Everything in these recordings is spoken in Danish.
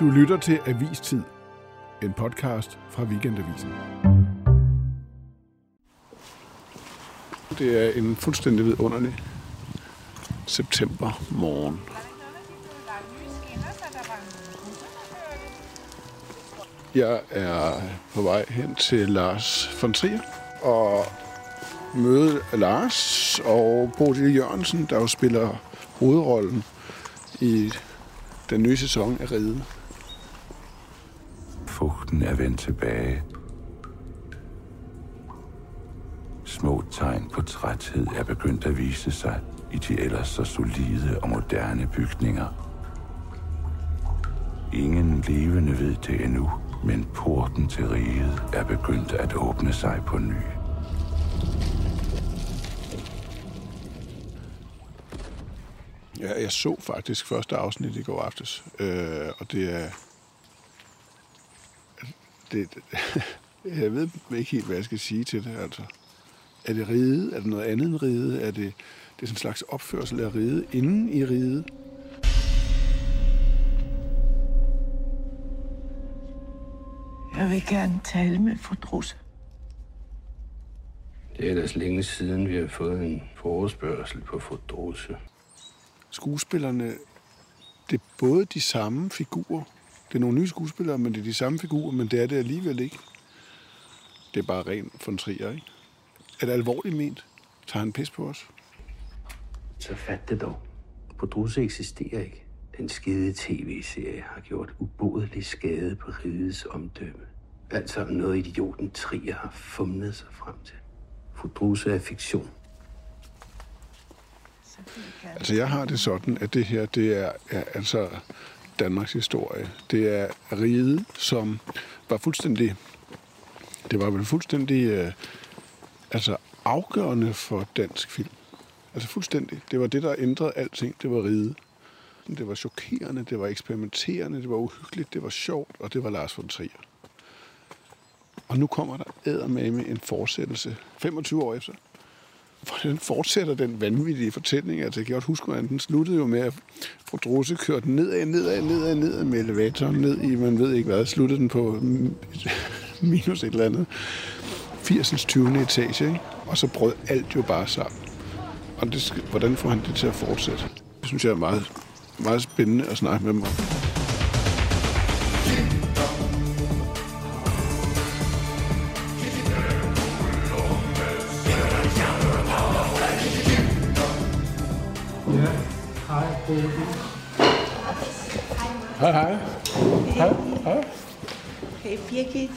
Du lytter til Avistid, en podcast fra Weekendavisen. Det er en fuldstændig vidunderlig september morgen. Jeg er på vej hen til Lars von Trier og møde Lars og Bodil Jørgensen, der jo spiller hovedrollen i den nye sæson af Ride. Fugten er vendt tilbage. Små tegn på træthed er begyndt at vise sig i de ellers så solide og moderne bygninger. Ingen levende ved det endnu, men porten til riget er begyndt at åbne sig på ny. Ja, jeg så faktisk første afsnit i går aftes, øh, og det er... Det, jeg ved ikke helt, hvad jeg skal sige til det, altså. Er det ride? Er det noget andet end ride? Er det, det er sådan en slags opførsel af ride inden i ride? Jeg vil gerne tale med fru Drusse. Det er ellers længe siden, vi har fået en forespørgsel på Fodrose. Skuespillerne, det er både de samme figurer. Det er nogle nye skuespillere, men det er de samme figurer, men det er det alligevel ikke. Det er bare ren von Trier, ikke? Er det alvorligt ment? Tager han pis på os? Så fat det dog. Fodrose eksisterer ikke. Den skide tv-serie har gjort ubodelig skade på rigets omdømme. Alt sammen noget idioten Trier har fumlet sig frem til. Fodrose er fiktion. Altså, jeg har det sådan, at det her, det er, er altså Danmarks historie. Det er riget, som var fuldstændig, det var vel fuldstændig, øh, altså afgørende for dansk film. Altså fuldstændig. Det var det, der ændrede alting. Det var riget. Det var chokerende, det var eksperimenterende, det var uhyggeligt, det var sjovt, og det var Lars von Trier. Og nu kommer der med en fortsættelse, 25 år efter. Hvordan fortsætter den vanvittige fortælling? Altså, jeg kan godt huske, hvordan den sluttede jo med, at fru Drose kørte nedad, nedad, nedad, nedad med elevatoren ned i, man ved ikke hvad, sluttede den på minus et eller andet. 80'ens 20. etage, ikke? Og så brød alt jo bare sammen. Og det, hvordan får han det til at fortsætte? Det synes jeg er meget, meget spændende at snakke med mig om. Birgit.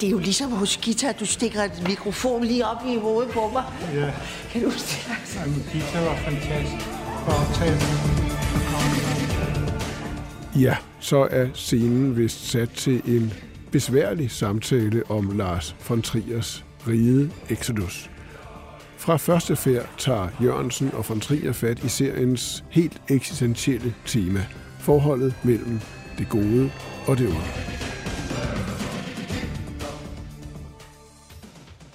Det er jo ligesom hos guitar, du stikker en mikrofon lige op i hovedet på mig. Ja, Kan du huske det? jamen, Gita var fantastisk. Ja, så er scenen vist sat til en besværlig samtale om Lars von Triers ride Exodus. Fra første færd tager Jørgensen og von Trier fat i seriens helt eksistentielle tema. Forholdet mellem det gode og det onde.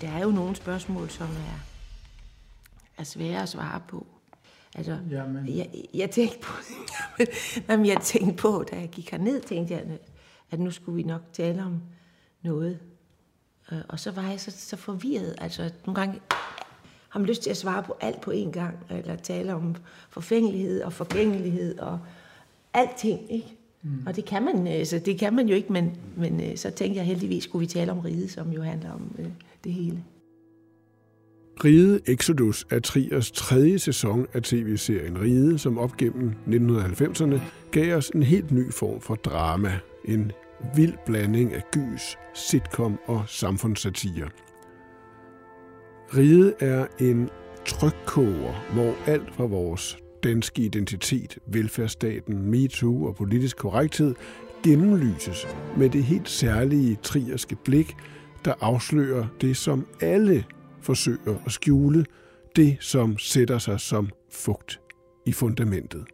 Der er jo nogle spørgsmål, som er, er svære at svare på. Altså, Jamen. jeg, jeg tænkte på, jamen, jeg tænkte på, da jeg gik herned, tænkte jeg, at nu skulle vi nok tale om noget. Øh, Og så var jeg så, så forvirret. Altså, nogle gange har man lyst til at svare på alt på én gang, eller tale om forfængelighed og forgængelighed og alting, ikke? Mm. Og det kan man, altså, det kan man jo ikke, men, men øh, så tænkte jeg heldigvis, skulle vi tale om riget, som jo handler om øh, det hele. Ride Exodus er Triers tredje sæson af tv-serien Ride, som op gennem 1990'erne gav os en helt ny form for drama. En vild blanding af gys, sitcom og samfundssatire. Ride er en trykkoger, hvor alt fra vores danske identitet, velfærdsstaten, MeToo og politisk korrekthed gennemlyses med det helt særlige trierske blik, der afslører det, som alle forsøger at skjule, det, som sætter sig som fugt i fundamentet.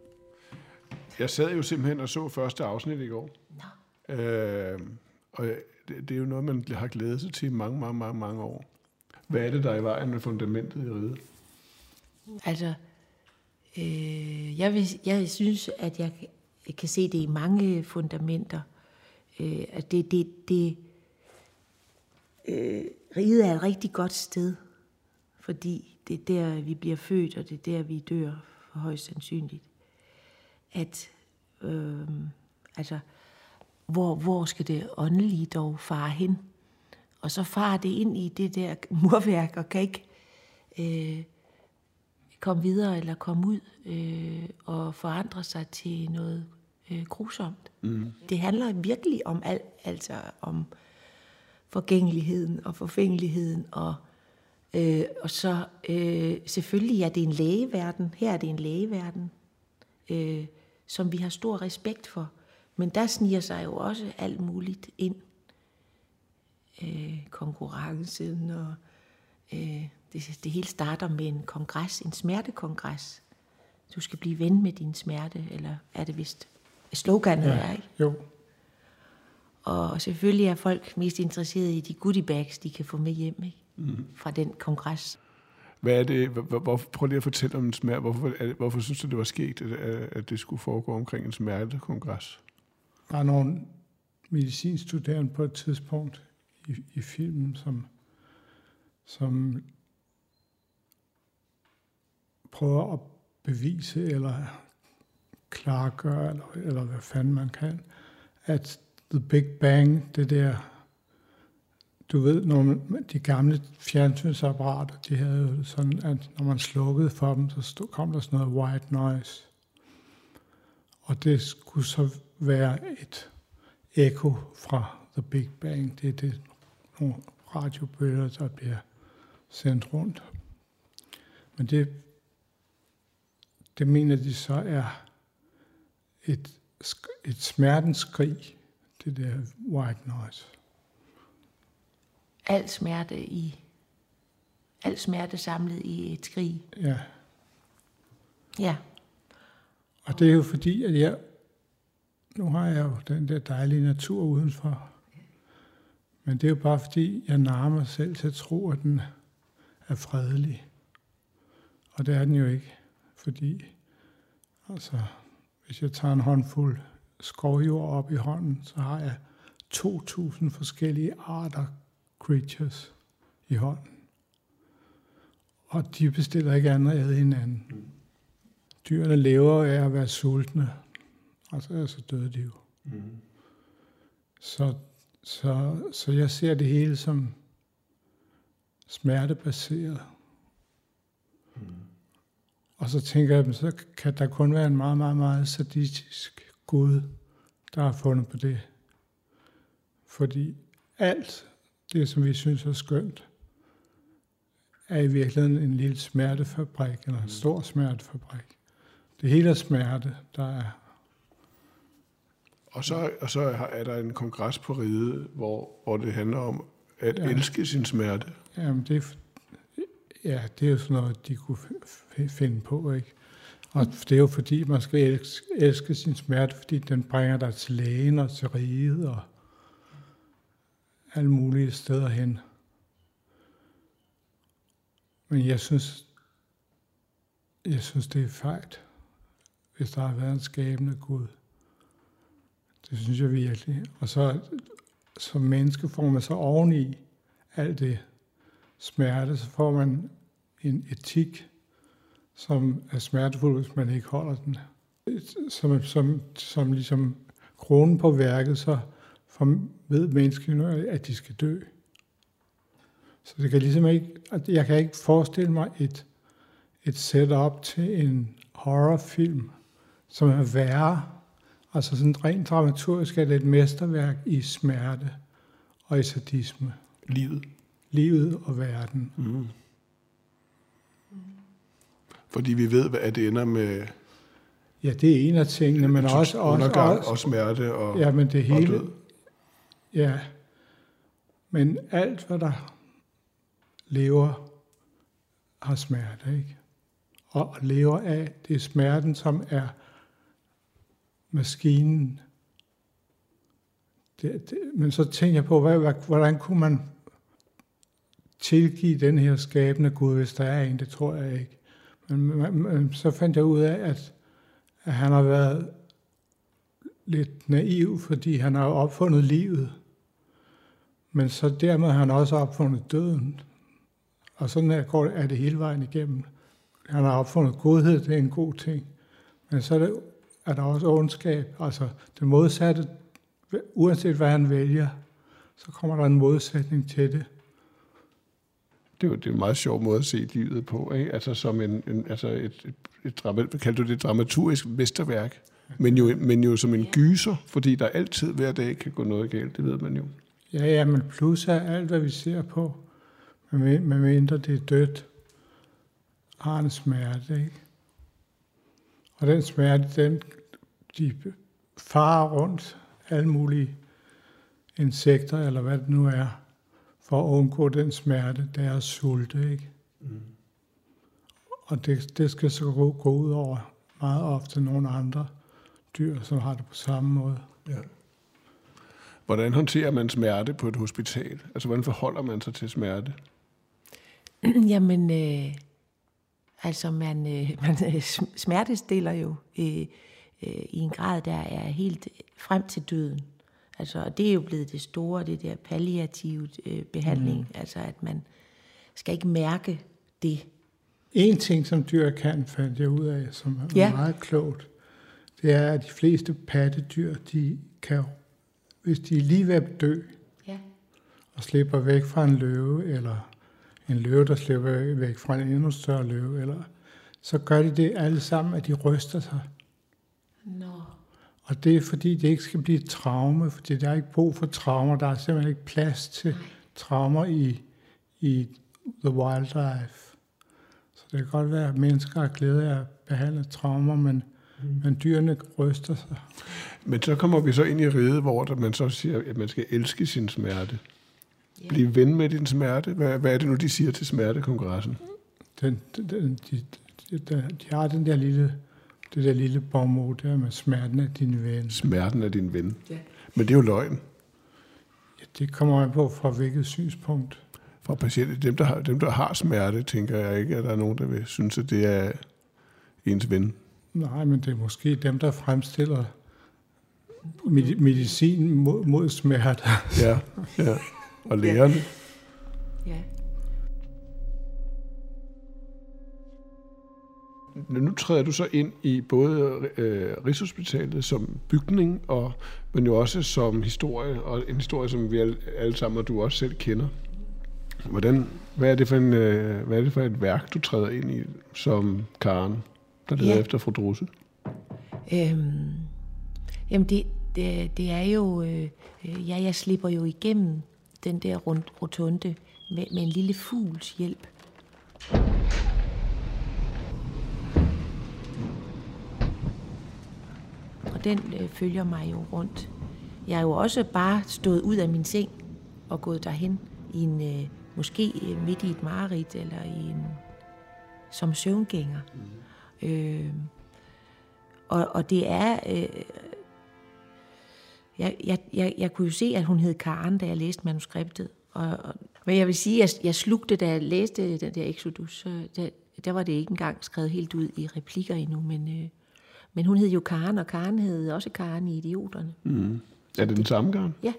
Jeg sad jo simpelthen og så første afsnit i går. Øh, og det, det er jo noget, man har glædet sig til i mange, mange, mange, mange år. Hvad er det, der er i vejen med fundamentet i riget? Altså, øh, jeg, vil, jeg synes, at jeg kan se det i mange fundamenter. Øh, at det, det, det, øh, riget er et rigtig godt sted, fordi det er der, vi bliver født, og det er der, vi dør, for højst sandsynligt. At, øh, altså, hvor, hvor skal det åndelige dog fare hen? Og så farer det ind i det der murværk, og kan ikke øh, komme videre eller komme ud øh, og forandre sig til noget øh, grusomt. Mm. Det handler virkelig om alt, altså om forgængeligheden og forfængeligheden, og, øh, og så øh, selvfølgelig er det en lægeverden, her er det en lægeverden, øh, som vi har stor respekt for, men der sniger sig jo også alt muligt ind. Øh, konkurrencen og øh, det, det hele starter med en kongres, en smertekongres. Du skal blive ven med din smerte, eller er det vist sloganet ja, er, ikke? Jo. Og selvfølgelig er folk mest interesserede i de goodie bags, de kan få med hjem ikke? Mm. fra den kongres. Hvad er det? Hvor, prøv lige at fortælle om en smerte. Hvorfor, er, hvorfor synes du, det var sket, at, at det skulle foregå omkring en smertekongres? Der er nogle medicinstuderende på et tidspunkt i, i filmen, som, som prøver at bevise eller klargøre, eller, eller hvad fanden man kan, at The Big Bang, det der, du ved, når man, de gamle fjernsynsapparater, de havde jo sådan, at når man slukkede for dem, så stod, kom der sådan noget white noise. Og det skulle så være et ekko fra The Big Bang. Det er det, nogle radiobølger, der bliver sendt rundt. Men det, det mener de så er et, et smertens skrig, det der white noise. Al smerte i al smerte samlet i et skrig. Ja. Ja. Og det er jo fordi, at jeg, nu har jeg jo den der dejlige natur udenfor. Men det er jo bare fordi, jeg narer mig selv til at tro, at den er fredelig. Og det er den jo ikke. Fordi, altså, hvis jeg tager en håndfuld skovjord op i hånden, så har jeg 2.000 forskellige arter creatures i hånden. Og de bestiller ikke andet ad hinanden. Dyrene lever af at være sultne, og så er så døde de jo. Mm. Så, så, så jeg ser det hele som smertebaseret. Mm. Og så tænker jeg, så kan der kun være en meget, meget, meget sadistisk Gud, der har fundet på det. Fordi alt det, som vi synes er skønt, er i virkeligheden en lille smertefabrik, eller en stor smertefabrik. Det hele er smerte, der er. Og så, og så er der en kongres på ride, hvor, hvor det handler om at ja. elske sin smerte. Jamen, det ja, det er jo sådan noget, de kunne finde på, ikke? Og det er jo fordi, man skal elske, elske sin smerte, fordi den bringer dig til lægen og til riget og alle mulige steder hen. Men jeg synes, jeg synes, det er fejl, hvis der har været en skabende Gud. Det synes jeg virkelig. Og så som menneske får man så oveni alt det smerte, så får man en etik, som er smertefuld, hvis man ikke holder den. Som, som, som ligesom kronen på værket, så ved menneskene, at de skal dø. Så det kan ligesom ikke, jeg kan ikke forestille mig et, et setup til en horrorfilm, som er værre. Altså sådan rent dramaturgisk er det et mesterværk i smerte og i sadisme. Livet. Livet og verden. Mm. Fordi vi ved, hvad det ender med. Ja, det er en af tingene, men også, også, også, og smerte og, ja, men det hele, død. Ja, men alt, hvad der lever, har smerte, ikke? Og lever af, det er smerten, som er maskinen. Det, det, men så tænker jeg på, hvad, hvordan kunne man tilgive den her skabende Gud, hvis der er en, det tror jeg ikke. Men, men så fandt jeg ud af, at, at han har været lidt naiv, fordi han har opfundet livet. Men så dermed har han også opfundet døden. Og sådan er, går, er det hele vejen igennem. Han har opfundet godhed, det er en god ting. Men så er, det, er der også ondskab, altså det modsatte. Uanset hvad han vælger, så kommer der en modsætning til det. Det er jo det er en meget sjov måde at se livet på, ikke? Altså som en, en altså et, et, et, drama, kalder du det, dramaturgisk mesterværk, men jo, men jo som en gyser, fordi der altid hver dag kan gå noget galt, det ved man jo. Ja, ja, men plus er alt, hvad vi ser på, med mindre det er dødt, har en smerte, ikke? Og den smerte, den, de farer rundt alle mulige insekter, eller hvad det nu er, for at undgå den smerte, der er sulte, ikke? Mm. Og det, det skal så gå, gå ud over meget ofte nogle andre dyr, som har det på samme måde. Ja. Hvordan håndterer man smerte på et hospital? Altså, hvordan forholder man sig til smerte? Jamen, øh, altså man, øh, man øh, smertestiller jo øh, øh, i en grad, der er helt frem til døden. Altså, og det er jo blevet det store, det der palliative øh, behandling. Mm. Altså, at man skal ikke mærke det. En ting, som dyr kan, fandt jeg ud af, som er Ja. meget klogt, det er, at de fleste pattedyr, de kan, hvis de er lige ved at dø, Ja. og slipper væk fra en løve, eller en løve, der slipper væk fra en endnu større løve, eller, så gør de det alle sammen, at de ryster sig. Og det er fordi, det ikke skal blive et traume, fordi der er ikke brug for traumer. Der er simpelthen ikke plads til traumer i, i the wildlife. Så det kan godt være, at mennesker har glæde af at behandle traumer, men, mm. men dyrene ryster sig. Men så kommer vi så ind i riget, hvor man så siger, at man skal elske sin smerte. Ja. Blive ven med din smerte. Hvad, hvad er det nu, de siger til smertekongressen? Den, den, de, de, de, de har den der lille, det der lille bommo der med smerten af din ven. Smerten er din ven. Ja. Men det er jo løgn Ja, det kommer an på fra hvilket synspunkt. for patienter. Dem der, har, dem, der har smerte, tænker jeg ikke, at der er nogen, der vil synes, at det er ens ven. Nej, men det er måske dem, der fremstiller medi- medicin mod, mod smerte. Ja, ja. Og lægerne. Ja. Nu træder du så ind i både øh, Rigshospitalet som bygning, og, men jo også som historie, og en historie, som vi alle, alle sammen, og du også selv kender. Hvordan, hvad, er det for en, øh, hvad er det for et værk, du træder ind i som Karen, der leder Ja. efter fru Drusse? Øhm, jamen det, det, det er jo, øh, ja, jeg slipper jo igennem den der rund, rotunde med, med en lille fugls hjælp. Den øh, følger mig jo rundt. Jeg er jo også bare stået ud af min seng og gået derhen i en, øh, måske øh, midt i et mareridt eller i en, som søvngænger. Mm. Øh, og, og det er... Øh, jeg, jeg, jeg, jeg kunne jo se, at hun hed Karen, da jeg læste manuskriptet. Og, og, men jeg vil sige, at jeg, jeg slugte, da jeg læste den der Exodus. Så der, der var det ikke engang skrevet helt ud i replikker endnu. Men, øh, men hun hed jo Karen, og Karen hed også Karen i Idioterne. Mm. Er det den samme Karen? Ja,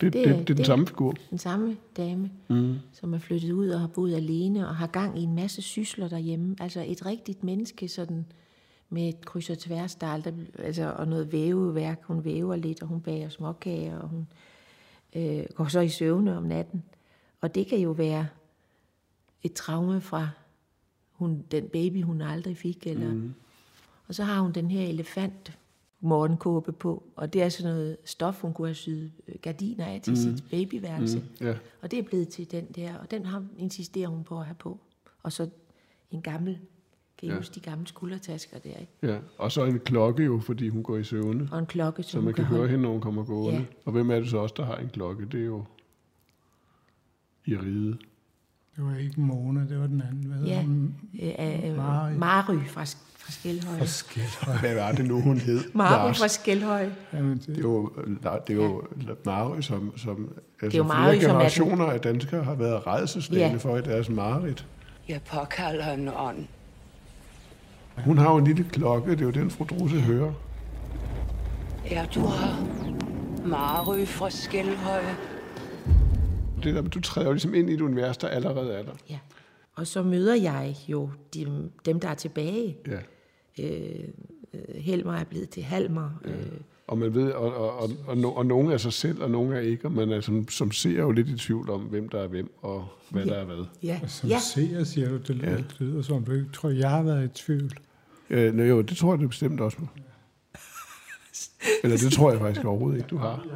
Det, det, Det det, er- den det- samme figur. den samme dame, mm. som er flyttet ud og har boet alene og har gang i en masse sysler derhjemme. Altså et rigtigt menneske, sådan med et kryds og tværs, der aldrig, altså, og noget væveværk. Hun væver lidt, og hun bager småkager, og hun øh, går så i søvne om natten. Og det kan jo være et traume fra hun, den baby, hun aldrig fik. Eller, mm. Og så har hun den her elefant morgenkåbe på, og det er sådan noget stof, hun kunne have syet øh, gardiner af til mm. sit babyværelse. Mm. Ja. Og det er blevet til den der, og den har, insisterer hun på at have på. Og så en gammel, kan I Ja. huske de gamle skuldertasker der, ikke? ja. Og så en klokke jo, fordi hun går i søvne. Og en klokke, som Så man kan holde. høre hende, når hun kommer gående. Ja. Og hvem er det så også, der har en klokke? Det er jo i ride. Det var ikke Mona, det var den anden. Hvad hedder Ja, hun? øh, øh, Mary. Mary fra, fra Skelhøj. Hvad var det nu, hun hed? Lars? fra Skelhøj. Jamen, Det det, er jo, det er jo Mary, som, som altså jo flere Mary, som er den- generationer af danskere har været redselslagende Ja. for i deres mareridt. Jeg påkalder en ånd. Hun har jo en lille klokke, det er jo den, fru Druse hører. Ja, du har Marø fra Skelhøje. Det der, du træder jo ligesom ind i et univers, der allerede er der. Ja. Og så møder jeg jo dem, dem der er tilbage. Ja. Øh, Helmer er blevet til Halmer. Ja. Øh, Og man ved, og, og, og, og, no, og nogen er sig selv, og nogen er ikke, og man er som, som ser jo lidt i tvivl om, hvem der er hvem, og hvad Ja. der er hvad. ja. Som ja. ja. seer, siger du, det lyder, ja. det lyder som, du ikke tror, jeg har været i tvivl. Øh, nej, jo, det tror jeg det bestemt også. Eller det tror jeg faktisk overhovedet ikke, du har.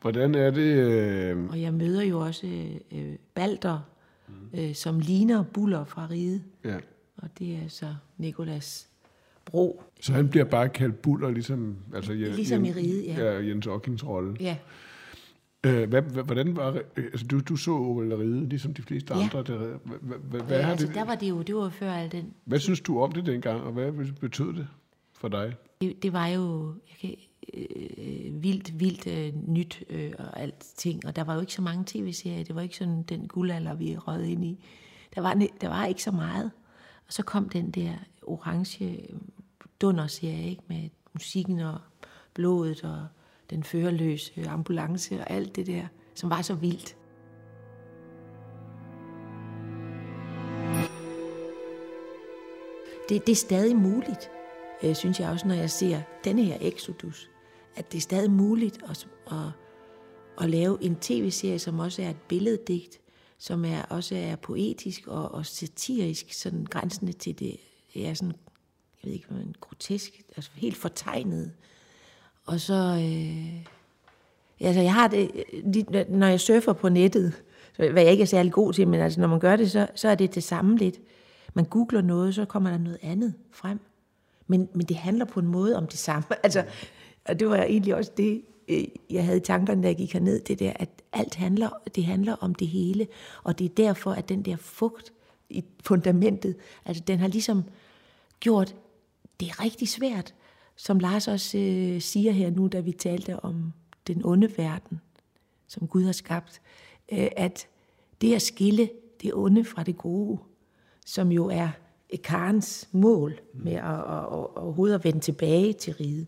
Hvordan er det... Øh, Og jeg møder jo også øh, Balder, øh, som ligner Buller fra Ride. ja. Og det er så Nikolas Bro. Så han bliver bare kaldt buller, ligesom... Altså, Jens, Ligesom i Riget, ja. ja. Jens Ockings rolle. Ja, Øh, hvad, hvordan var... Altså, du, du så vel Ride, ligesom de fleste Ja. andre. Der, hvad, hvad, hvad, ja altså det, der var det jo, det var før al den hvad synes du om det dengang, og hvad betød det for dig? det, det var jo jeg kan, øh, vildt, vildt øh, nyt øh, og alting. Og der var jo ikke så mange tv-serier. Det var ikke sådan den guldalder, vi rød ind i. Der var, der var ikke så meget. Og så kom den der orange dunderserie, ikke? Med musikken og blodet og den førerløse ambulance og alt det der, som var så vildt. det, det er stadig muligt, øh, synes jeg også, når jeg ser denne her Exodus, at det er stadig muligt at, at, at lave en tv-serie, som også er et billeddigt, som er, også er poetisk og, og satirisk, sådan grænsende til det, ja, er sådan, jeg ved ikke, hvad en grotesk, altså helt fortegnet. Og så, øh, altså jeg har det, når jeg surfer på nettet, hvad jeg ikke er særlig god til, men altså når man gør det, så, så er det det samme lidt. Man googler noget, så kommer der noget andet frem. Men, men det handler på en måde om det samme. Altså, og det var egentlig også det, øh, jeg havde i tankerne, da jeg gik herned, det der, at alt handler, det handler om det hele. Og det er derfor, at den der fugt i fundamentet, altså den har ligesom gjort, det er rigtig svært, som Lars også øh, siger her nu, da vi talte om den onde verden, som Gud har skabt, øh, at det at skille det onde fra det gode, som jo er Karens mål med at, at, at, at overhovedet at vende tilbage til riget.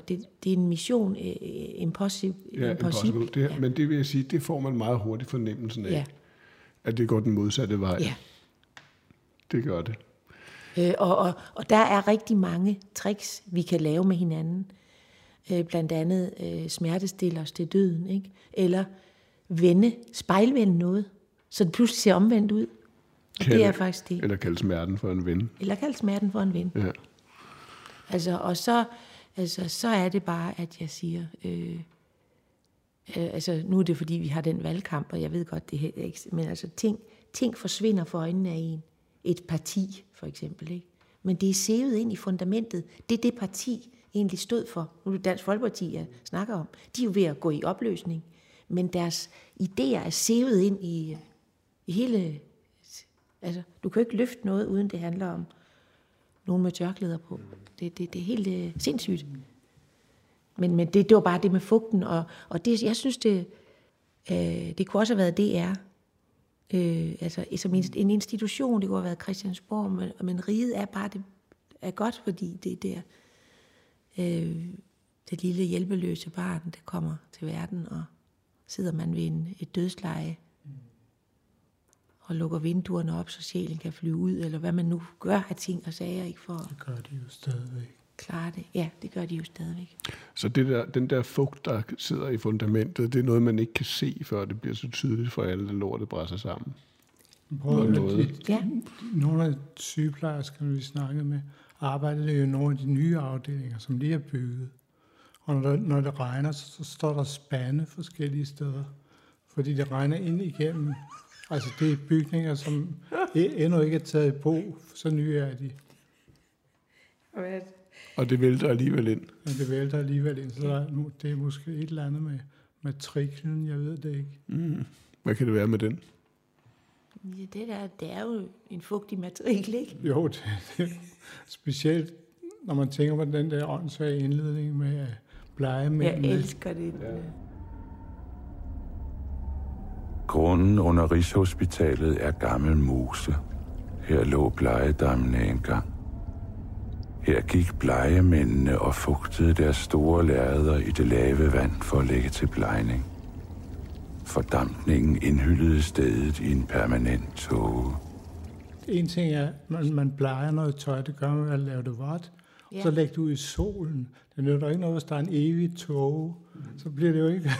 Det, og det, det er en mission, øh, impossible. Ja, impossible. Det, ja. Men det vil jeg sige, det får man meget hurtigt fornemmelsen af, Ja. at det går den modsatte vej. Ja. Det gør det. Øh, og, og, og der er rigtig mange tricks, vi kan lave med hinanden. Øh, blandt andet øh, smertestille os til døden, ikke? Eller vende, spejlvende noget, så det pludselig ser omvendt ud. Og det er faktisk det. Eller kalde smerten for en ven. Eller kald smerten for en ven. Ja. Altså, og så, altså, så er det bare, at jeg siger, øh, øh, altså nu er det fordi, vi har den valgkamp, og jeg ved godt, det er ikke, men altså ting, ting forsvinder for øjnene af en. Et parti, for eksempel, ikke? Men det er sævet ind i fundamentet. Det er det parti egentlig stod for. Nu er det Dansk Folkeparti, jeg snakker om. De er jo ved at gå i opløsning. Men deres idéer er sævet ind i, i hele... Altså, du kan jo ikke løfte noget, uden det handler om nogen med tørklæder på. Det, det, det er helt øh, sindssygt. Men, men det, det var bare det med fugten, og, og det, jeg synes, det, øh, det kunne også have været DR. Øh, altså som en, en institution, det kunne have været Christiansborg, men, men riget er bare det er godt, fordi det er der øh, det lille hjælpeløse barn, der kommer til verden, og sidder man ved en, et dødsleje, og lukker vinduerne op, så sjælen kan flyve ud, eller hvad man nu gør af ting og sager, ikke for Det gør de jo stadigvæk. klare det. Ja, det gør de jo stadigvæk. Så det der, den der fugt, der sidder i fundamentet, det er noget, man ikke kan se, før det bliver så tydeligt for alle, at lortet brænder sammen. Prøv at noget. de, Ja, nogle af sygeplejerskerne, vi snakkede med, arbejdede jo i nogle af de nye afdelinger, som lige er bygget. Og når, der, når det regner, så, så står der spande forskellige steder, fordi det regner ind igennem. Altså det er bygninger, som e- endnu ikke er taget i brug, så nye er de. Og det vælter alligevel ind. Men det vælter alligevel ind, så der, er nu- det er måske et eller andet med matriklen, jeg ved det ikke. Hvad kan det være med den? ja det, der, det er jo en fugtig matrikel, ikke? Jo, det, det, specielt når man tænker på den der åndssvage indledning med Jeg blegemændene. elsker det. Ja. Grunden under Rigshospitalet er gammel mose. Her lå plejedammen engang. Her gik blegemændene og fugtede deres store lærreder i det lave vand for at lægge til plejning. Fordampningen indhyllede stedet i en permanent tåge. En ting er, at man, man bleger noget tøj, det gør man ved at lave det vådt. Ja. Ja. Så lægge det ud i solen. Det nytter ikke noget, hvis der er en evig tåge. Så bliver det jo ikke...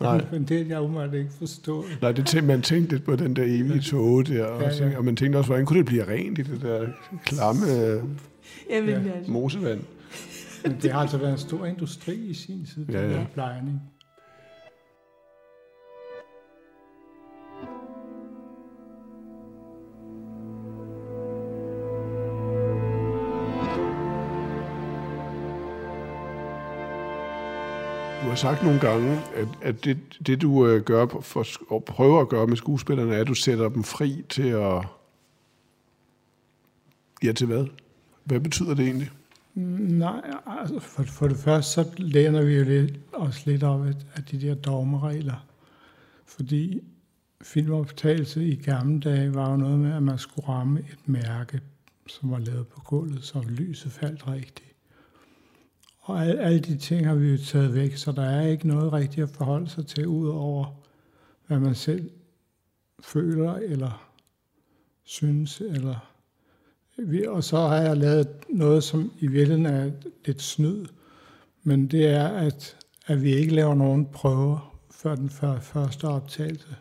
Nej. Men det er jeg umiddelbart ikke forstået. Nej, det tænkte, man tænkte lidt på den der evige tåge der, og, Ja, ja. og man tænkte også, hvordan kunne det blive rent i det der klamme Jamen, Ja. mosevand? Men det har altså været en stor industri i sin tid, Ja, ja, ja. ja. plejning. Sagt nogle gange, at, at det, det du øh, gør for, og prøver at gøre med skuespillerne, er, at du sætter dem fri til at... Ja, til hvad? Hvad betyder det egentlig? Mm, nej, altså for, for det første, så læner vi jo lidt, os lidt op af, af de der dogmeregler. Fordi filmoptagelse i gamle dage var jo noget med, at man skulle ramme et mærke, som var lavet på gulvet, så lyset faldt rigtigt. Og al, alle de ting har vi jo taget væk, så der er ikke noget rigtigt at forholde sig til, ud over hvad man selv føler, eller synes, eller vi- Og så har jeg lavet noget, som i virkeligheden er lidt snyd, men det er, at, at vi ikke laver nogen prøver før den før, første optagelse.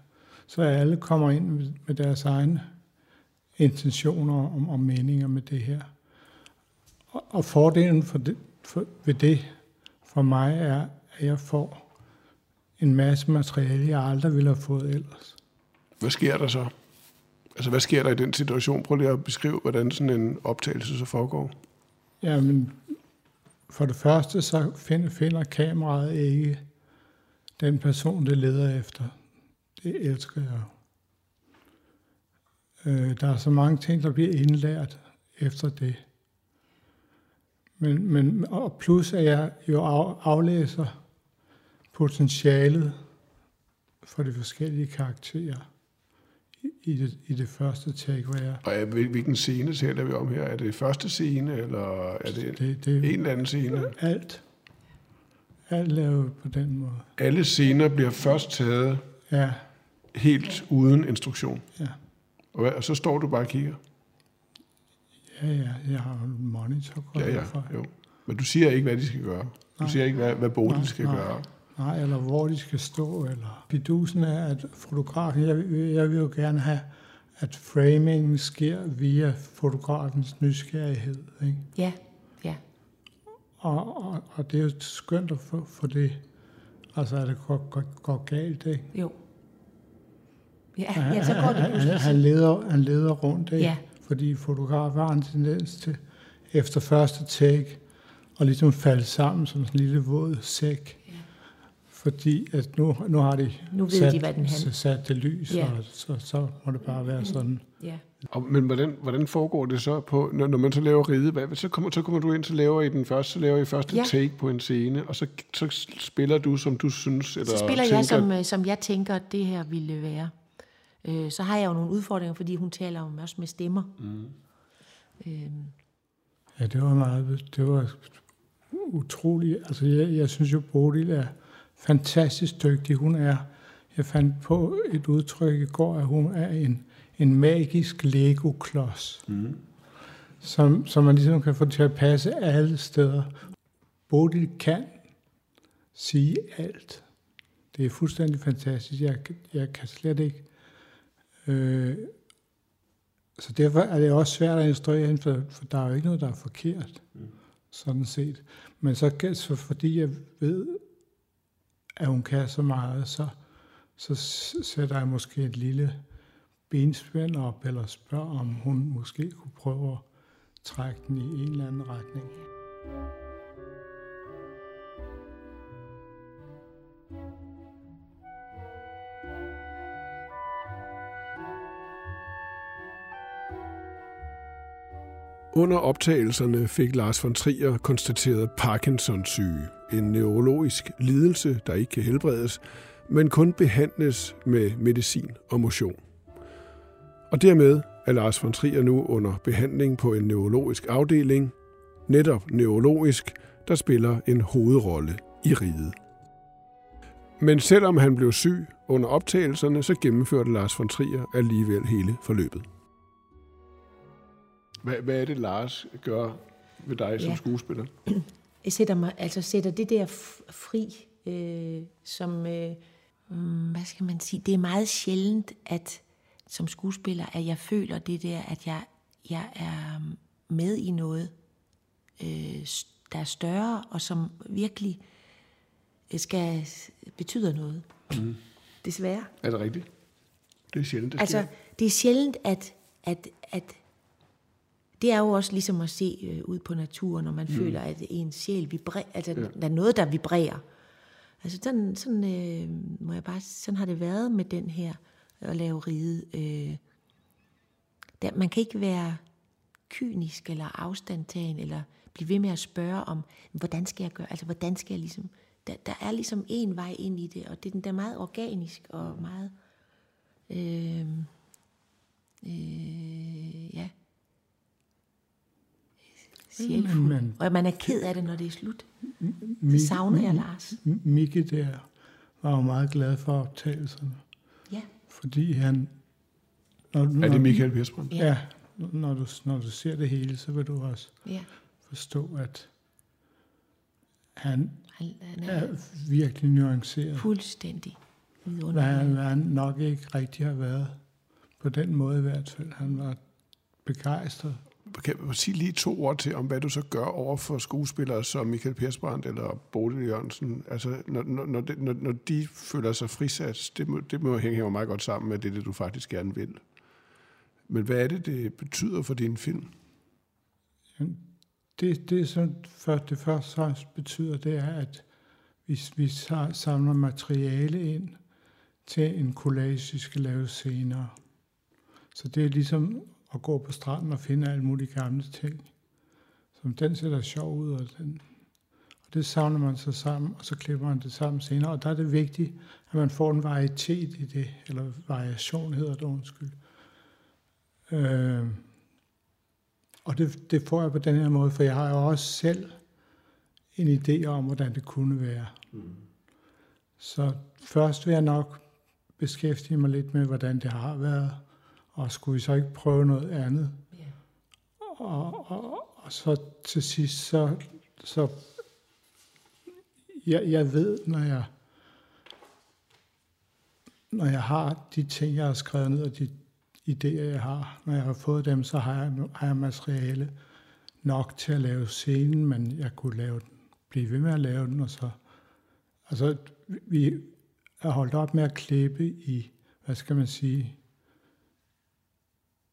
Så alle kommer ind med, med deres egne intentioner og, og meninger med det her. Og, og fordelen for det, for, ved det for mig er, at jeg får en masse materiale, jeg aldrig ville have fået ellers. Hvad sker der så? Altså, hvad sker der i den situation? Prøv lige at beskrive, hvordan sådan en optagelse så foregår. Jamen, for det første så finder, finder kameraet ikke den person, det leder efter. Det elsker jeg. Øh, der er så mange ting, der bliver indlært efter det. Men, men, og plus at jeg jo af, aflæser potentialet for de forskellige karakterer i, det, i det første take, hvor jeg Og er- hvil- hvilken scene taler vi om her? Er det første scene, eller er det, Det- det- en eller anden scene? alt, alt lavet på den måde. Alle scener bliver først taget Ja, helt uden instruktion. ja. Og, hvad, og så står du bare og kigger. Ja, ja, jeg har jo en monitor. Ja, ja, fra. jo. Men du siger ikke, hvad de skal gøre. Du Nej. siger ikke, hvad, hvad Bodil Nej, skal nej. gøre. Nej, eller hvor de skal stå. Eller. Fidusen er, at fotografen, jeg, vil- jeg vil jo gerne have, at framingen sker via fotografens nysgerrighed. Ikke? Ja, ja. Og, og, og det er jo skønt at få, få det, altså at det går, går, går galt. Ikke? Jo. Ja, ja, så går det han, pludselig. han, leder, han leder rundt, ikke? Ja. Fordi fotografer har en tendens til, efter første take, at ligesom falde sammen som sådan en lille våd sæk. Ja. Fordi at nu, nu har de Nu ved sat, de, hvad den handler. sat det lys, Ja. og så, så må det bare være sådan. Ja. Og, men hvordan, hvordan foregår det så, på, når, når man så laver ride? Hvad, så, kommer, så kommer du ind, så laver I den første, så laver I første Ja. take på en scene, og så, så spiller du, som du synes, eller Så spiller tænker, jeg, som, øh, som jeg tænker, at det her ville være. Øh, Så har jeg jo nogle udfordringer, fordi hun taler jo også med stemmer. Mm. Øhm, Ja, det var meget, det var utroligt. Altså, jeg, jeg synes jo, Bodil er fantastisk dygtig. Hun er, jeg fandt på et udtryk i går, at hun er en, en magisk Lego-klods, mm. som, som man ligesom kan få til at passe alle steder. Bodil kan sige alt. Det er fuldstændig fantastisk. Jeg, jeg kan slet ikke... Øh, så derfor er det også svært at instruere hende, for, for der er jo ikke noget, der er forkert, mm. sådan set. Men så, så fordi jeg ved, at hun kan så meget, så, så sætter jeg måske et lille benspænd op, eller spørger, om hun måske kunne prøve at trække den i en eller anden retning. Under optagelserne fik Lars von Trier konstateret Parkinsons syge, en neurologisk lidelse, der ikke kan helbredes, men kun behandles med medicin og motion. Og dermed er Lars von Trier nu under behandling på en neurologisk afdeling netop neurologisk, der spiller en hovedrolle i riget. Men selvom han blev syg under optagelserne, så gennemførte Lars von Trier alligevel hele forløbet. Hvad, hvad er det, Lars gør ved dig som Ja. skuespiller? Jeg sætter, mig, altså sætter det der fri, øh, som, øh, mm, hvad skal man sige, det er meget sjældent, at som skuespiller, at jeg føler det der, at jeg, jeg er med i noget, øh, der er større, og som virkelig øh, skal betyder noget. Mm. Desværre. Er det rigtigt? Det er sjældent, det Altså, sker. det er sjældent, at, at, at det er jo også ligesom at se øh, ud på naturen, når man mm. føler, at ens sjæl vibrerer, altså ja. der er noget, der vibrerer. Altså sådan, sådan øh, må jeg bare, sådan har det været med den her, at lave ride. Øh, der, man kan ikke være kynisk eller afstandtagen, eller blive ved med at spørge om, hvordan skal jeg gøre, altså hvordan skal jeg ligesom, der, der er ligesom en vej ind i det, og det er den der er meget organisk og meget, øh, øh, ja, sjælfuld. Men- men- Og man er ked af det, når det er slut. Det savner jeg, Lars. Mikke der var jo meget glad for optagelserne, Ja, fordi han... Når, Er når, det Michael Persbrandt? Ja, når du, når du ser det hele, så vil du også ja. forstå, at han Han, han er er virkelig nuanceret. fuldstændig Hvad han, hvad han nok ikke rigtig har været. På den måde i hvert fald. Han var begejstret. Kan du sige lige to ord til, om hvad du så gør over for skuespillere som Michael Persbrandt eller Bodil Jørgensen? Altså, når, når, når, de, når, når de føler sig frisat, det må, det må hænge jo meget godt sammen med det, det, du faktisk gerne vil. Men hvad er det, det betyder for din film? Det, det som for, det første betyder, det er, at hvis vi samler materiale ind til en collage, vi skal lave senere. Så det er ligesom at gå på stranden og finde alle mulige gamle ting. Som den ser da sjov ud, og, den, og det samler man så sammen, og så klipper man det sammen senere. Og der er det vigtigt, at man får en varietet i det, eller variation hedder det, undskyld. Øh, og det, det får jeg på den her måde, for jeg har jo også selv en idé om, hvordan det kunne være. Mm. Så først vil jeg nok beskæftige mig lidt med, hvordan det har været, og skulle vi så ikke prøve noget andet? Ja. Og, og, og så til sidst, så, så jeg, jeg ved, når jeg, når jeg har de ting, jeg har skrevet ned, og de idéer, jeg har, når jeg har fået dem, så har jeg, har jeg materiale nok til at lave scenen, men jeg kunne lave den, blive ved med at lave den, og så, altså, vi er holdt op med at klippe i, hvad skal man sige,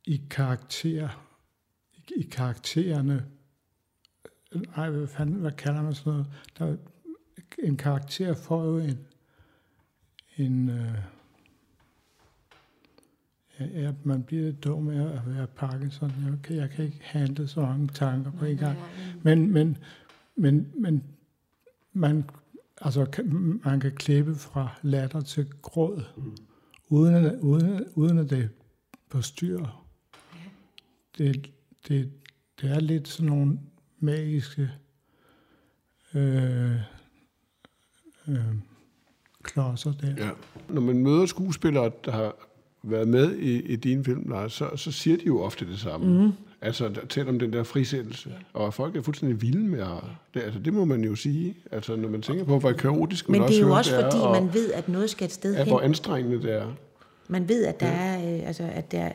i karakter, i, i karaktererne, ej, hvad fanden, hvad kalder man sådan noget, der, en karakter får jo en, en øh, ja, man bliver lidt dum med at være Parkinson. Jeg kan, jeg kan ikke handle så mange tanker på en gang. Men, men, men, men man, altså, kan, man kan klippe fra latter til gråd, uden, at, uden, uden at det på styr. Det, det, det er lidt sådan nogle magiske øh, øh, klodser der. Ja. Når man møder skuespillere, der har været med i, i dine film, Lars, så, så siger de jo ofte det samme. Mm. Altså, der, talt om den der frisættelse. Ja. Og folk er fuldstændig vilde med at... Det, altså, det må man jo sige. Altså, når man tænker på, hvor kaotisk man Men det er jo hører, også det fordi, og, man ved, at noget skal et sted ja, hen. hvor anstrengende det er. Man ved, at der er, øh, altså, at der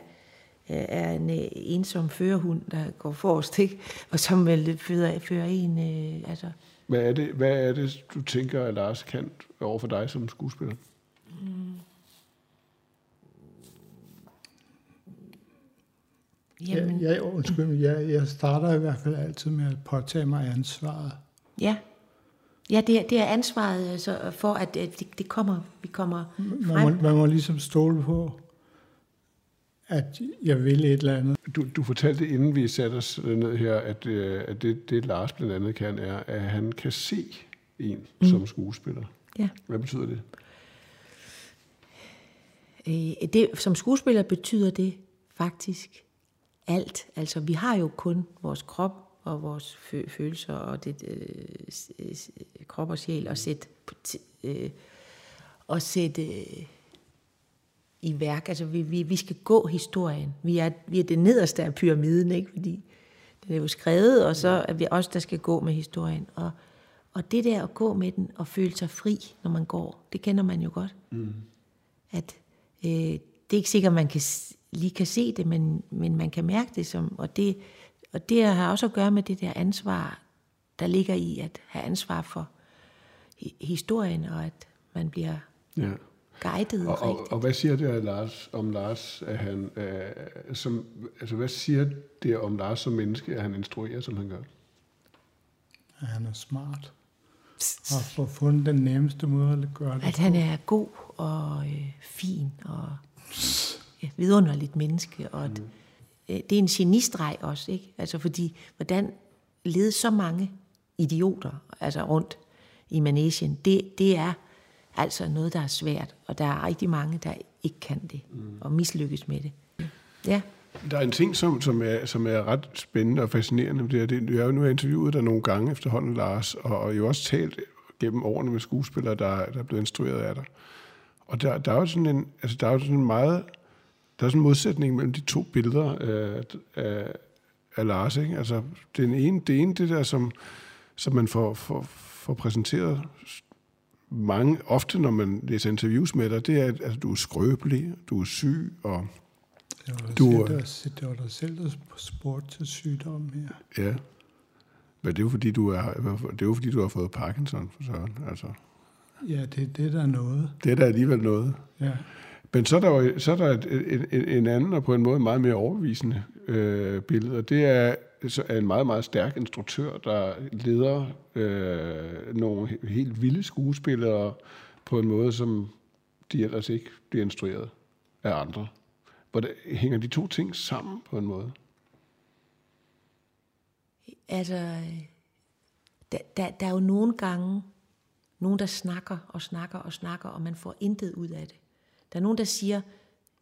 er en øh, ensom førerhund, der går forrest, ikke? og som vel fører, fører en... Øh, altså, Hvad er, det, hvad er det, du tænker, at Lars kan over for dig som skuespiller? jamen, Jeg, jeg, undskyld, jeg, jeg starter i hvert fald altid med at påtage mig ansvaret. ja. Ja, det er, det er ansvaret altså, for, at øh, det, det kommer, vi kommer Man frem. må, man må ligesom stole på, at jeg vil et eller andet. Du, du fortalte, inden vi satte os ned her, at, øh, at det, det, Lars blandt andet kan, er, at han kan se en mm. som skuespiller. Ja. Hvad betyder det? Øh, det, som skuespiller betyder det faktisk alt. Altså, vi har jo kun vores krop og vores fø- følelser og det øh, s- s- krop og sjæl og sætte øh, og sætte øh, i værk. Altså vi, vi, vi skal gå historien. Vi er, vi er det nederste af pyramiden, ikke? Fordi den er jo skrevet, og så er vi os, der skal gå med historien. Og, og det der at gå med den og føle sig fri, når man går, det kender man jo godt. Mm. At øh, det er ikke sikkert, man kan, lige kan se det, men, men man kan mærke det. Som, og, det og det har også at gøre med det der ansvar, der ligger i at have ansvar for hi- historien, og at man bliver Ja. Guidet Og, rigtigt. og, og hvad siger det Lars, om Lars, at han, øh, som, altså hvad siger det om Lars som menneske, at han instruerer, som han gør? at han er smart. Og får fundet den nemmeste måde at gøre det. At han er god og øh, fin og ja, vidunderligt menneske. Og at, øh, det er en genistreg også, ikke? Altså fordi, hvordan lede så mange idioter altså rundt i manesien, det, det er altså noget, der er svært. Og der er rigtig mange, der ikke kan det og mislykkes med det. Ja. Der er en ting, som, som, er, som er ret spændende og fascinerende. Det er, det, jeg har jo nu interviewet dig nogle gange efterhånden, Lars, og, og jo også talt gennem årene med skuespillere, der, der er blevet instrueret af dig. Og der, der er jo sådan en, altså der er jo sådan en meget, der er sådan en modsætning mellem de to billeder af, af, af Lars, ikke? Altså, den ene, det ene, det der, som, som man får, får, får præsenteret mange, ofte når man læser interviews med dig, det er, at altså, du er skrøbelig, du er syg, og Det var Du, selv, der, det var dig selv, der spurgte til sygdommen her. Ja. Men det er jo fordi, du, er, det er jo fordi, du har fået Parkinson, for søren. Altså, Ja, det, det er der noget. det er da alligevel noget. Ja. Men så er der, jo, så er der et, en, en, en anden og på en måde meget mere overbevisende øh, billede, og det er, er en meget, meget stærk instruktør, der leder øh, nogle helt vilde skuespillere på en måde, som de ellers ikke bliver instrueret af andre. Hvordan hænger de to ting sammen på en måde? Altså, øh, der, der, der er jo nogle gange nogen, der snakker og snakker og snakker, og man får intet ud af det. Der er nogen, der siger,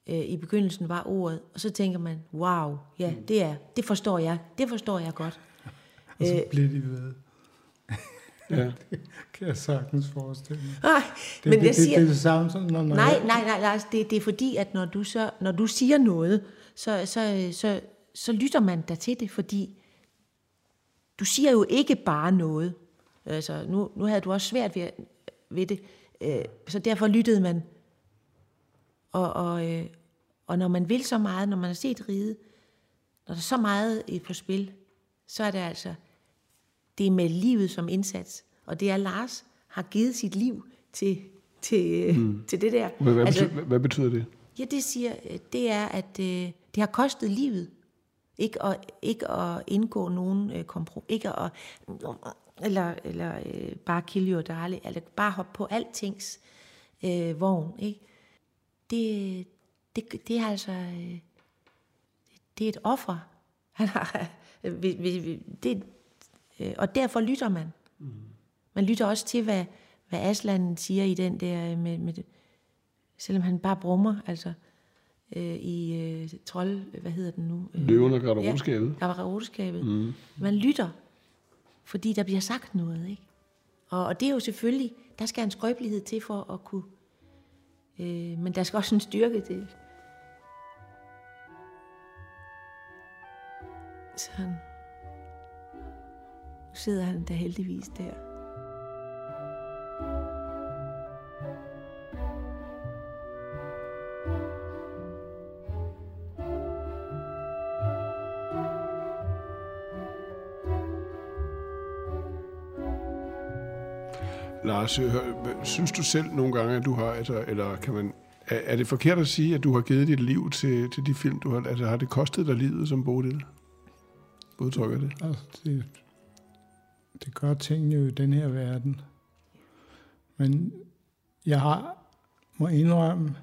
øh, i begyndelsen var ordet, og så tænker man, wow, ja, det er, det forstår jeg, det forstår jeg godt. Og så Øh. bliver de ved. Ja. Kan jeg sagtens forestille mig. Nej, Det, men det, jeg det, siger, det er det samme, som når, når nej, jeg, nej, nej, Lars, det, det er fordi, at når du, så, når du siger noget, så, så, så, så lytter man der til det, fordi du siger jo ikke bare noget. Altså, nu, nu havde du også svært ved, ved det, øh, så derfor lyttede man. Og, og, øh, og når man vil så meget, når man har set ride, når der er så meget i- på spil, så er det altså, det er med livet som indsats. Og det er, Lars har givet sit liv til, til, mm. til det der. Hvad, hvad, altså, betyder, hvad betyder det? Ja, det siger, det er, at øh, det har kostet livet. Ikke at, ikke at indgå nogen øh, kompromis. Ikke at, eller, eller øh, bare kill your darling. Eller bare hoppe på altings øh, vogn. Ikke? Det, det, det er altså... Øh, det er et offer. Han har, det, øh, og derfor lytter man. Man lytter også til, hvad, hvad Aslan siger i den der øh, med, med selvom han bare brummer, altså øh, i øh, trold, hvad hedder den nu? Løven og garderobeskabet. Ja, garderobeskabet. Mm. Man lytter, fordi der bliver sagt noget, ikke? Og, og det er jo selvfølgelig, der skal en skrøbelighed til for at kunne, øh, men der skal også en styrke til. Sådan. Nu sidder han da heldigvis der. Lars, synes du selv nogle gange, at du har, altså, eller kan man, er, er det forkert at sige, at du har givet dit liv til, til de film, du har, altså har det kostet dig livet som Bodil? Udtrykker det? Altså, det, det gør tingene jo i den her verden. Men jeg har, må indrømme,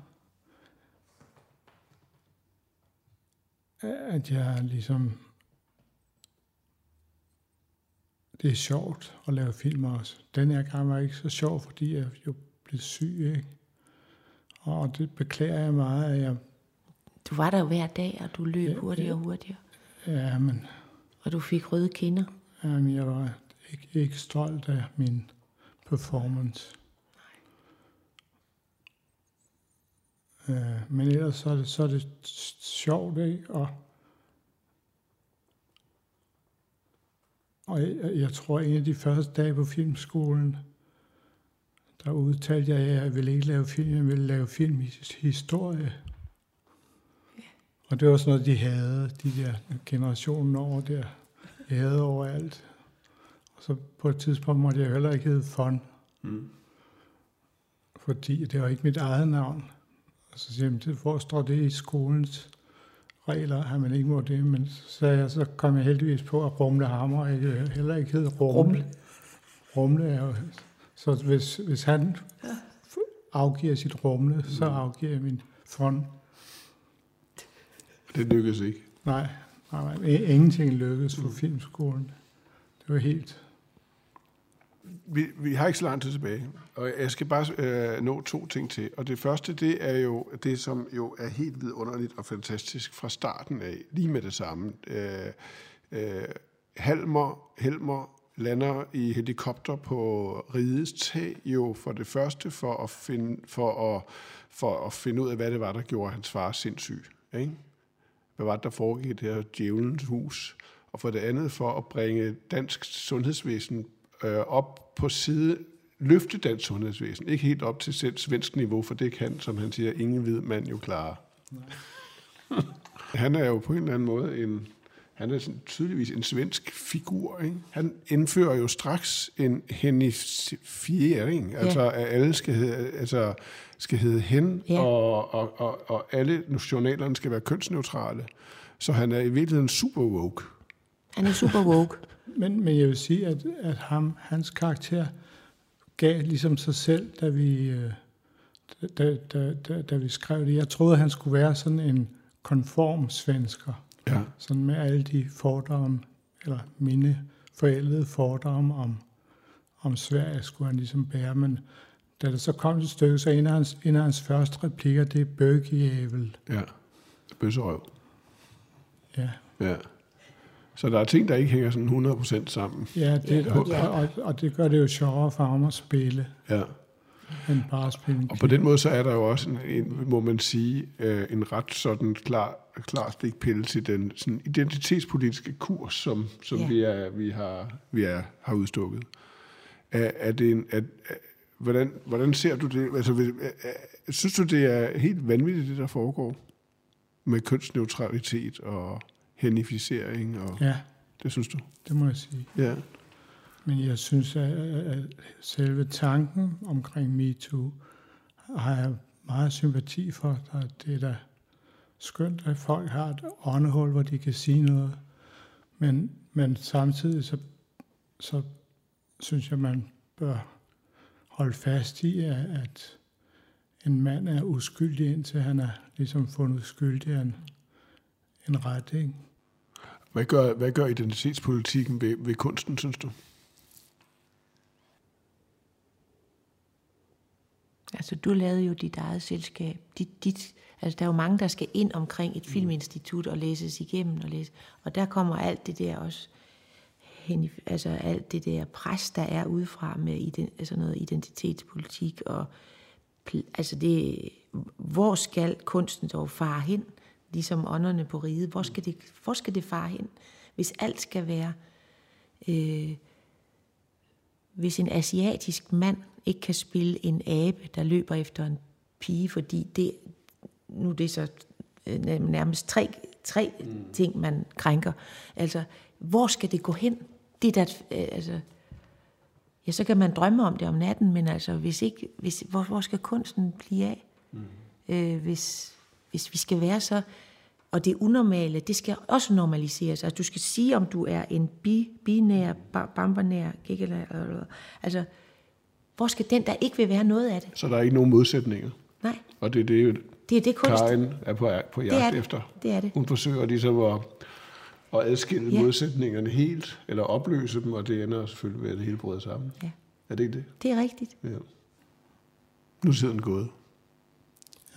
at jeg ligesom... Det er sjovt at lave film også. Den her gang var ikke så sjov, fordi jeg jo blev syg, ikke? Og det beklager jeg meget, at jeg... Du var der hver dag, og du løb Ja, hurtigere og hurtigere. Ja, men... Og du fik røde kinder. Jamen, jeg var ikke, ikke stolt af min performance. Øh, men ellers så er det, så er det sjovt, ikke? Og, og jeg, jeg tror, en af de første dage på filmskolen, der udtalte jeg, at jeg ville ikke lave film, jeg ville lave filmhistorie. Og det var sådan noget, de havde, de der generationen over der. De havde overalt. Og så på et tidspunkt måtte jeg heller ikke hedde Fon. Mm. Fordi det var ikke mit eget navn. Og så siger jeg, hvor står det i skolens regler, at man ikke må det? Men så, jeg, så kom jeg heldigvis på, at Rumle Hammer ikke, heller ikke hed Rumle. Rumle, Rumle er jo, så hvis, hvis han afgiver sit Rumle, så afgiver jeg min Fon. Det lykkedes ikke. Nej, nej, nej. ingenting lykkedes for filmskolen. Det var helt... Vi, vi har ikke så lang tid tilbage, og jeg skal bare øh, nå to ting til. Og det første, det er jo det, som jo er helt vidunderligt og fantastisk fra starten af, lige med det samme. Øh, øh, Halmer, Helmer lander i helikopter på Rides tag, jo for det første for at finde, for at, for at finde ud af, hvad det var, der gjorde hans far sindssyg. Ikke? Hvad var det, der foregik i det her djævelens hus? Og for det andet for at bringe dansk sundhedsvæsen øh, op på side, løfte dansk sundhedsvæsen, ikke helt op til selv svensk niveau, for det kan, som han siger, ingen hvid mand jo klare. han er jo på en eller anden måde en, han er sådan tydeligvis en svensk figur. Ikke? Han indfører jo straks en henifiering, ja. altså at alle skal hedde, altså, skal hedde hen, ja. og, og, og, og alle journalerne skal være kønsneutrale. Så han er i virkeligheden super woke. Han er super woke. Men, men jeg vil sige, at, at ham, hans karakter gav ligesom sig selv, da vi, øh, da, da, da, da vi skrev det. Jeg troede, han skulle være sådan en konform svensker. Ja. Sådan med alle de fordomme, eller mine forældede fordomme om, om Sverige, skulle han ligesom bære. Men da det så kom til stykket, så en af hans, en af hans første replikker, det er bøgjævel. Ja, bøsserøv. Ja. Ja. Så der er ting, der ikke hænger sådan 100% sammen. Ja, det, og, og, og det gør det jo sjovere for ham at spille, Ja. end bare at spille en Og på den måde så er der jo også, en, en, må man sige, øh, en ret sådan klar, klar stikpille til den sådan identitetspolitiske kurs, som, som Ja. vi, er, vi, har, vi er, har udstukket. Er, er det en, er, er, hvordan, hvordan ser du det? Altså, er, synes du, det er helt vanvittigt, det der foregår? Med kønsneutralitet og henificering? Og, Ja, Det synes du? det må jeg sige. Ja. Men jeg synes, at, at selve tanken omkring MeToo har jeg meget sympati for. Der- Det er da skønt, at folk har et åndehul, hvor de kan sige noget. Men, men samtidig så, så synes jeg, man bør holde fast i, at, at en mand er uskyldig, indtil han er ligesom fundet skyldig en, en ret. Ikke? Hvad gør, hvad gør identitetspolitikken ved, ved kunsten, synes du? Altså, du lavede jo dit eget selskab. Dit, dit, altså, der er jo mange, der skal ind omkring et filminstitut og læses igennem. Og, læse, og der kommer alt det der også hen i, altså alt det der pres, der er udefra med ident, altså noget identitetspolitik. Og, altså det, hvor skal kunsten dog fare hen? Ligesom ånderne på riget. Hvor skal det, hvor skal det fare hen? Hvis alt skal være... Øh, hvis en asiatisk mand ikke kan spille en abe, der løber efter en pige, fordi det, nu er det så øh, nærmest tre, tre mm. ting, man krænker. Altså, hvor skal det gå hen? Det er da, øh, altså, ja, så kan man drømme om det om natten, men altså, hvis ikke, hvis, hvor, hvor skal kunsten blive af? Mm. Øh, hvis, hvis vi skal være så, og det unormale, det skal også normaliseres. Altså, du skal sige, om du er en bi, binær, ba- bambernær, giggelær, eller- altså, hvor skal den, der ikke vil være noget af det? Så der er ikke nogen modsætninger. Nej, Og det er det, det er det kunst. Karin er på, på Det jagt er det. efter. Det er det. Hun forsøger ligesom at, at adskille Ja. modsætningerne helt, eller opløse dem, og det ender selvfølgelig ved, at det hele bryder sammen. Ja. Er det ikke det? Det er rigtigt. Ja. Nu er tiden gået.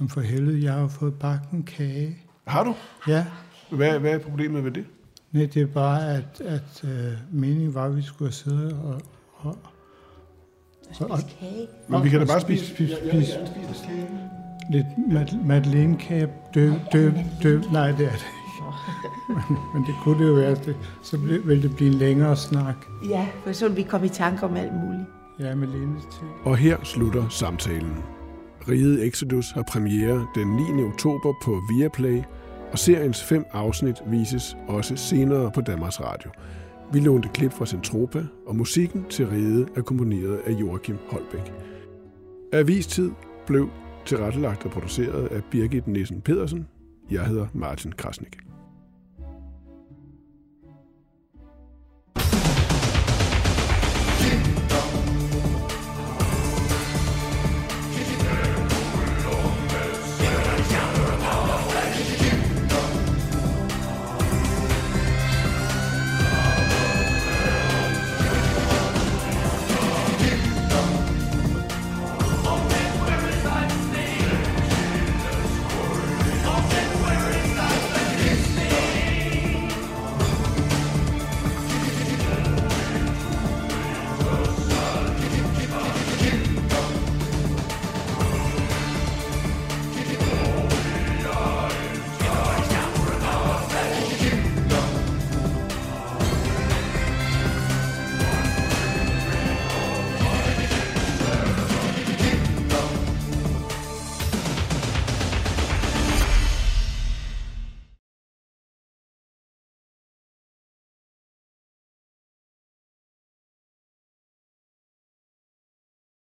Jamen for helvede, jeg har fået bagt en kage. Har du? Ja, Hvad, hvad er problemet ved det? Nej, det er bare, at, at uh, meningen var, at vi skulle sidde og... og og, og, Men vi kan da bare spise, spise- spise, spise, lidt mad- madeleinekage, døb, døb, døb. Nej, det er det. Men, men det kunne det jo være, det, så ville det blive en længere snak. Ja, for så vil vi komme i tanke om alt muligt. Ja, med Lenes til. Og her slutter samtalen. Riget Exodus har premiere den 9. oktober på Viaplay, og seriens fem afsnit vises også senere på Danmarks Radio. Vi lånte klip fra Centropa, og musikken til Ride er komponeret af Joachim Holbæk. Avistid blev tilrettelagt og produceret af Birgit Nissen Pedersen. Jeg hedder Martin Krasnik.